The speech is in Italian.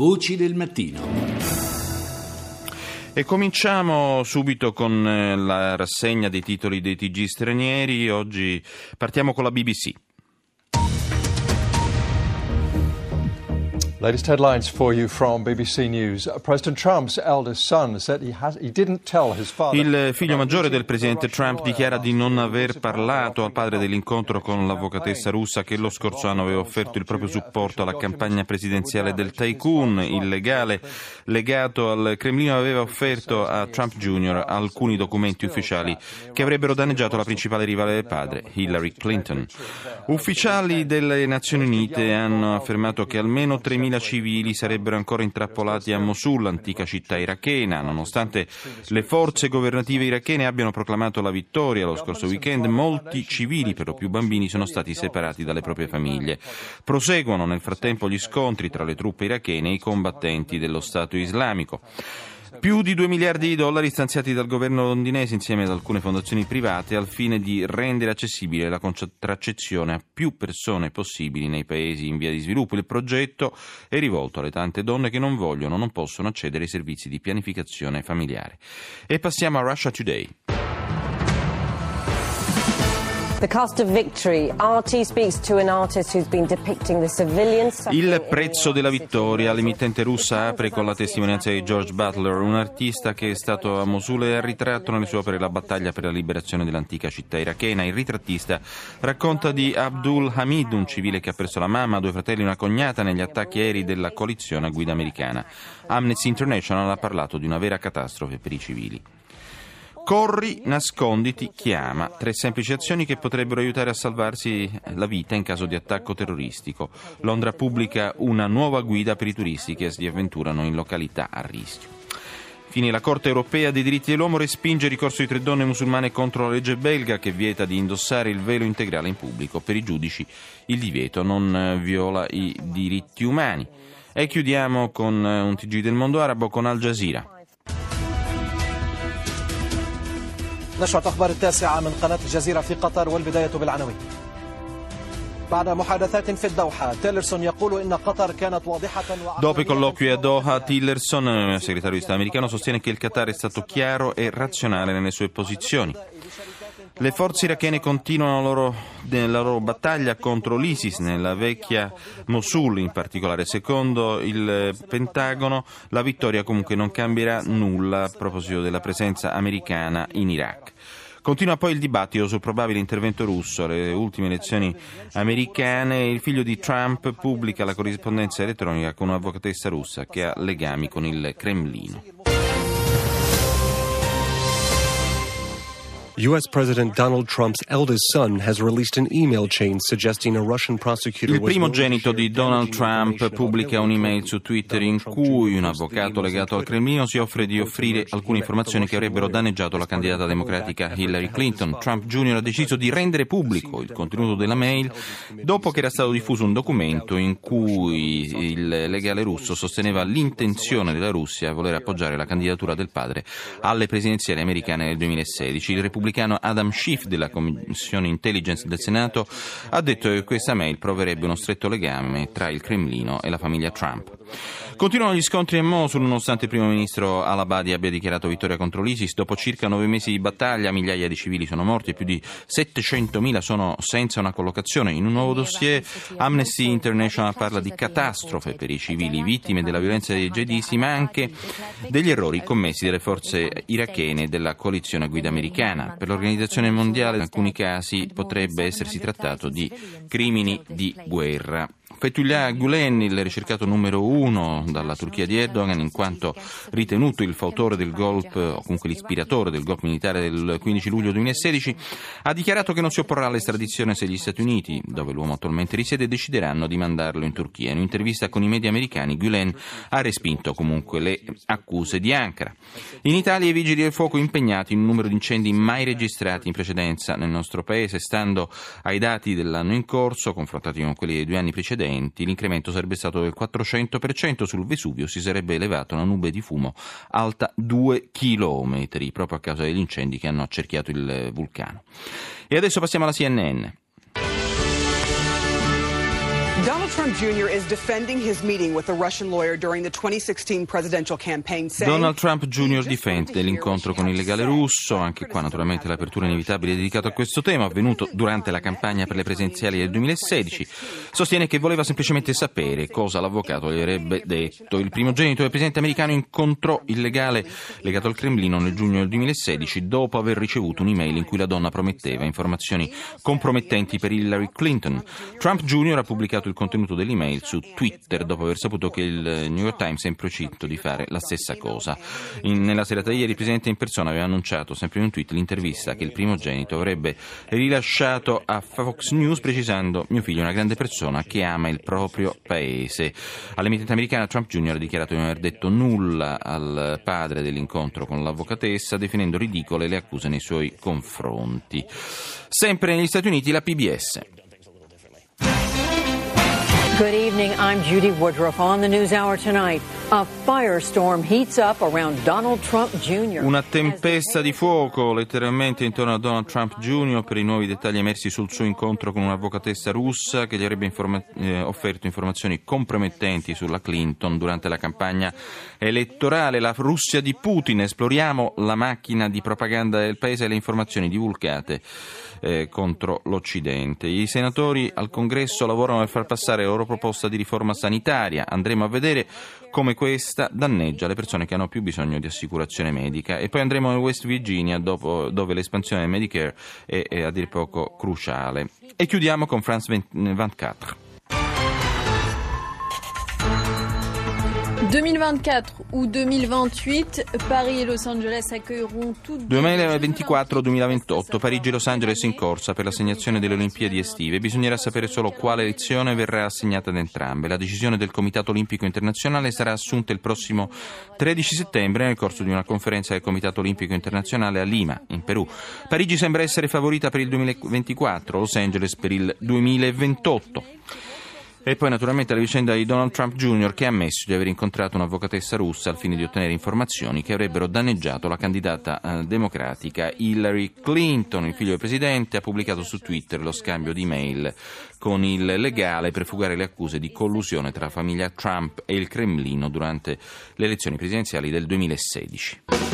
Voci del mattino. E cominciamo subito con eh, la rassegna dei titoli dei TG stranieri. Oggi partiamo con la BBC. Latest headlines for you from BBC News. President Trump's eldest son said he, has, he didn't tell his father. Il figlio maggiore del presidente Trump dichiara di non aver parlato al padre dell'incontro con l'avvocatessa russa che lo scorso anno aveva offerto il proprio supporto alla campagna presidenziale del tycoon. Il legale legato al Cremlino aveva offerto a Trump Jr. alcuni documenti ufficiali che avrebbero danneggiato la principale rivale del padre, Hillary Clinton. Ufficiali delle Nazioni Unite hanno affermato che almeno 3.000 civili sarebbero ancora intrappolati a Mosul, antica città irachena. Nonostante le forze governative irachene abbiano proclamato la vittoria lo scorso weekend, molti civili, per lo più bambini, sono stati separati dalle proprie famiglie. Proseguono nel frattempo gli scontri tra le truppe irachene e i combattenti dello Stato islamico. Più di 2 miliardi di dollari stanziati dal governo londinese insieme ad alcune fondazioni private al fine di rendere accessibile la contraccezione a più persone possibili nei paesi in via di sviluppo. Il progetto è rivolto alle tante donne che non vogliono non possono accedere ai servizi di pianificazione familiare. E passiamo a Russia Today. Il prezzo della vittoria. L'emittente russa apre con la testimonianza di George Butler, un artista che è stato a Mosul e ha ritratto nelle sue opere la battaglia per la liberazione dell'antica città irachena. Il ritrattista racconta di Abdul Hamid, un civile che ha perso la mamma, due fratelli e una cognata negli attacchi aerei della coalizione a guida americana. Amnesty International ha parlato di una vera catastrofe per i civili. Corri, nasconditi, chiama. Tre semplici azioni che potrebbero aiutare a salvarsi la vita in caso di attacco terroristico. Londra pubblica una nuova guida per i turisti che si avventurano in località a rischio. Fine la Corte europea dei diritti dell'uomo respinge il ricorso di tre donne musulmane contro la legge belga che vieta di indossare il velo integrale in pubblico. Per i giudici il divieto non viola i diritti umani. E chiudiamo con un TG del mondo arabo con Al Jazeera. نشرة أخبار التاسعة من قناة الجزيرة في قطر والبداية بالعناوين Dopo i colloqui a Doha, Tillerson, segretario di Stato americano, sostiene che il Qatar è stato chiaro e razionale nelle sue posizioni. Le forze irachene continuano loro, nella loro battaglia contro l'ISIS nella vecchia Mosul in particolare. Secondo il Pentagono la vittoria comunque non cambierà nulla a proposito della presenza americana in Iraq. Continua poi il dibattito sul probabile intervento russo alle ultime elezioni americane. Il figlio di Trump pubblica la corrispondenza elettronica con un'avvocatessa russa che ha legami con il Cremlino. U.S. President Donald Trump's eldest son has released an email chain suggesting a Russian prosecutor Il primogenito di Donald Trump pubblica un'email su Twitter in cui un avvocato legato al Cremlino si offre di offrire alcune informazioni che avrebbero danneggiato la candidata democratica Hillary Clinton. Trump Jr. ha deciso di rendere pubblico il contenuto della mail dopo che era stato diffuso un documento in cui il legale russo sosteneva l'intenzione della Russia a voler appoggiare la candidatura del padre alle presidenziali americane nel 2016. Il repubblicano Adam Schiff della Commissione Intelligence del Senato ha detto che questa mail proverebbe uno stretto legame tra il Cremlino e la famiglia Trump. Continuano gli scontri a Mosul nonostante il primo ministro al-Abadi abbia dichiarato vittoria contro l'ISIS. Dopo circa nove mesi di battaglia migliaia di civili sono morti e più di 700.000 sono senza una collocazione. In un nuovo dossier Amnesty International parla di catastrofe per i civili vittime della violenza dei jihadisti ma anche degli errori commessi dalle forze irachene della coalizione guida americana. Per l'Organizzazione Mondiale in alcuni casi potrebbe essersi trattato di crimini di guerra. Fethullah Gulen, il ricercato numero uno dalla Turchia di Erdogan, in quanto ritenuto il fautore del golpe, o comunque l'ispiratore del golpe militare del 15 luglio 2016, ha dichiarato che non si opporrà all'estradizione se gli Stati Uniti, dove l'uomo attualmente risiede, decideranno di mandarlo in Turchia. In un'intervista con i media americani, Gulen ha respinto comunque le accuse di Ankara. In Italia i vigili del fuoco impegnati in un numero di incendi mai registrati in precedenza nel nostro paese, stando ai dati dell'anno in corso, confrontati con quelli dei due anni precedenti, l'incremento sarebbe stato del 400%, sul Vesuvio si sarebbe elevata una nube di fumo alta 2 km, proprio a causa degli incendi che hanno accerchiato il vulcano. E adesso passiamo alla CNN. Trump Jr. is defending his meeting with a Russian lawyer during the 2016 presidential campaign. Donald Trump Jr. difende l'incontro con il legale russo, anche qua naturalmente l'apertura inevitabile dedicata a questo tema, avvenuto durante la campagna per le presidenziali del 2016. Sostiene che voleva semplicemente sapere cosa l'avvocato gli avrebbe detto. Il primogenito del presidente americano incontrò il legale legato al Cremlino nel giugno del 2016 dopo aver ricevuto un'email in cui la donna prometteva informazioni compromettenti per Hillary Clinton. Trump Jr. ha pubblicato il contenuto dell'email su Twitter dopo aver saputo che il New York Times è in procinto di fare la stessa cosa. In, nella serata di ieri il presidente in persona aveva annunciato, sempre in un tweet, l'intervista che il primogenito avrebbe rilasciato a Fox News precisando mio figlio è una grande persona che ama il proprio paese. All'emittente americana Trump Jr. ha dichiarato di non aver detto nulla al padre dell'incontro con l'avvocatessa, definendo ridicole le accuse nei suoi confronti. Sempre negli Stati Uniti la PBS. Good evening. I'm Judy Woodruff on the News Hour tonight. Una tempesta di fuoco letteralmente intorno a Donald Trump Jr. per i nuovi dettagli emersi sul suo incontro con un'avvocatessa russa che gli avrebbe informa- eh, offerto informazioni compromettenti sulla Clinton durante la campagna elettorale. La Russia di Putin. Esploriamo la macchina di propaganda del paese e le informazioni divulgate eh, contro l'Occidente. I senatori al Congresso lavorano per far passare la loro proposta di riforma sanitaria. Andremo a vedere come questa danneggia le persone che hanno più bisogno di assicurazione medica. E poi andremo in West Virginia, dopo, dove l'espansione del Medicare è, è a dir poco cruciale. E chiudiamo con France 24. 2024 ou 2028, Paris e Los Angeles accueilleront tutti 2024-2028, Parigi e Los Angeles in corsa per l'assegnazione delle Olimpiadi estive. Bisognerà sapere solo quale lezione verrà assegnata ad entrambe. La decisione del Comitato Olimpico Internazionale sarà assunta il prossimo 13 settembre nel corso di una conferenza del Comitato Olimpico Internazionale a Lima, in Perù. Parigi sembra essere favorita per il 2024, Los Angeles per il 2028. E poi naturalmente la vicenda di Donald Trump Jr. che ha ammesso di aver incontrato un'avvocatessa russa al fine di ottenere informazioni che avrebbero danneggiato la candidata eh, democratica Hillary Clinton. Il figlio del presidente ha pubblicato su Twitter lo scambio di mail con il legale per fugare le accuse di collusione tra la famiglia Trump e il Cremlino durante le elezioni presidenziali del 2016.